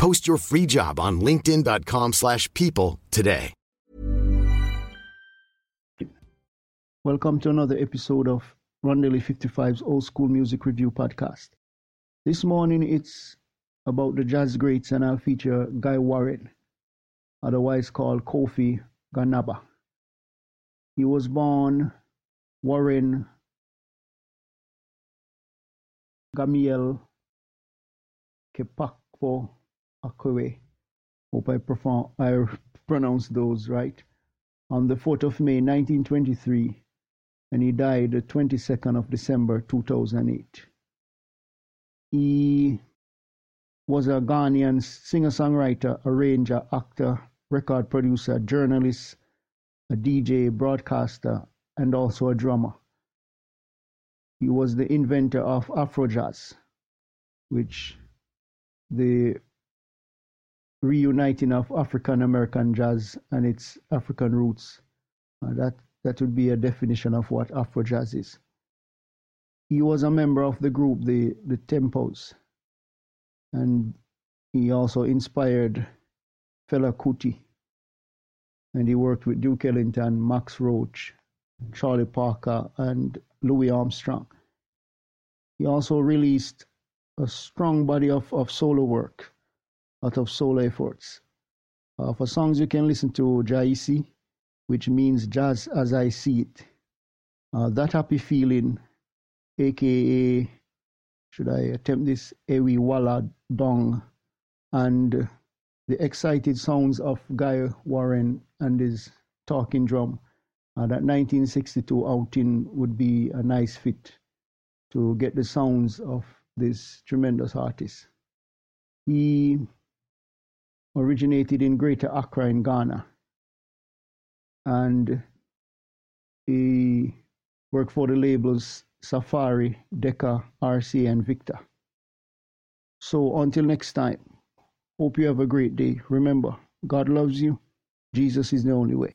Post your free job on linkedin.com/people slash people today. Welcome to another episode of Rondelle 55's Old School Music Review Podcast. This morning it's about the jazz greats and I'll feature Guy Warren, otherwise called Kofi Ghanaba. He was born Warren Gamiel Kpakpo Akwei. Hope I, perform, I pronounced those right. On the 4th of May 1923, and he died the 22nd of December 2008. He was a Ghanaian singer-songwriter, arranger, actor, record producer, journalist, a DJ, broadcaster, and also a drummer. He was the inventor of Afrojazz, which the reuniting of African American jazz and its African roots. Uh, that that would be a definition of what Afro jazz is. He was a member of the group the the Tempos, and he also inspired Fela Kuti, and he worked with Duke Ellington, Max Roach, Charlie Parker, and Louis Armstrong. He also released a strong body of, of solo work out of solo efforts. Uh, for songs you can listen to Jaisi, which means jazz as I see it. Uh, that happy feeling, aka, should I attempt this, Ewi Walla Dong, and the excited sounds of Guy Warren and his talking drum. Uh, that 1962 outing would be a nice fit to get the sounds of this tremendous artist. He originated in Greater Accra in Ghana and he worked for the labels Safari, Decca, RC, and Victor. So until next time, hope you have a great day. Remember, God loves you. Jesus is the only way.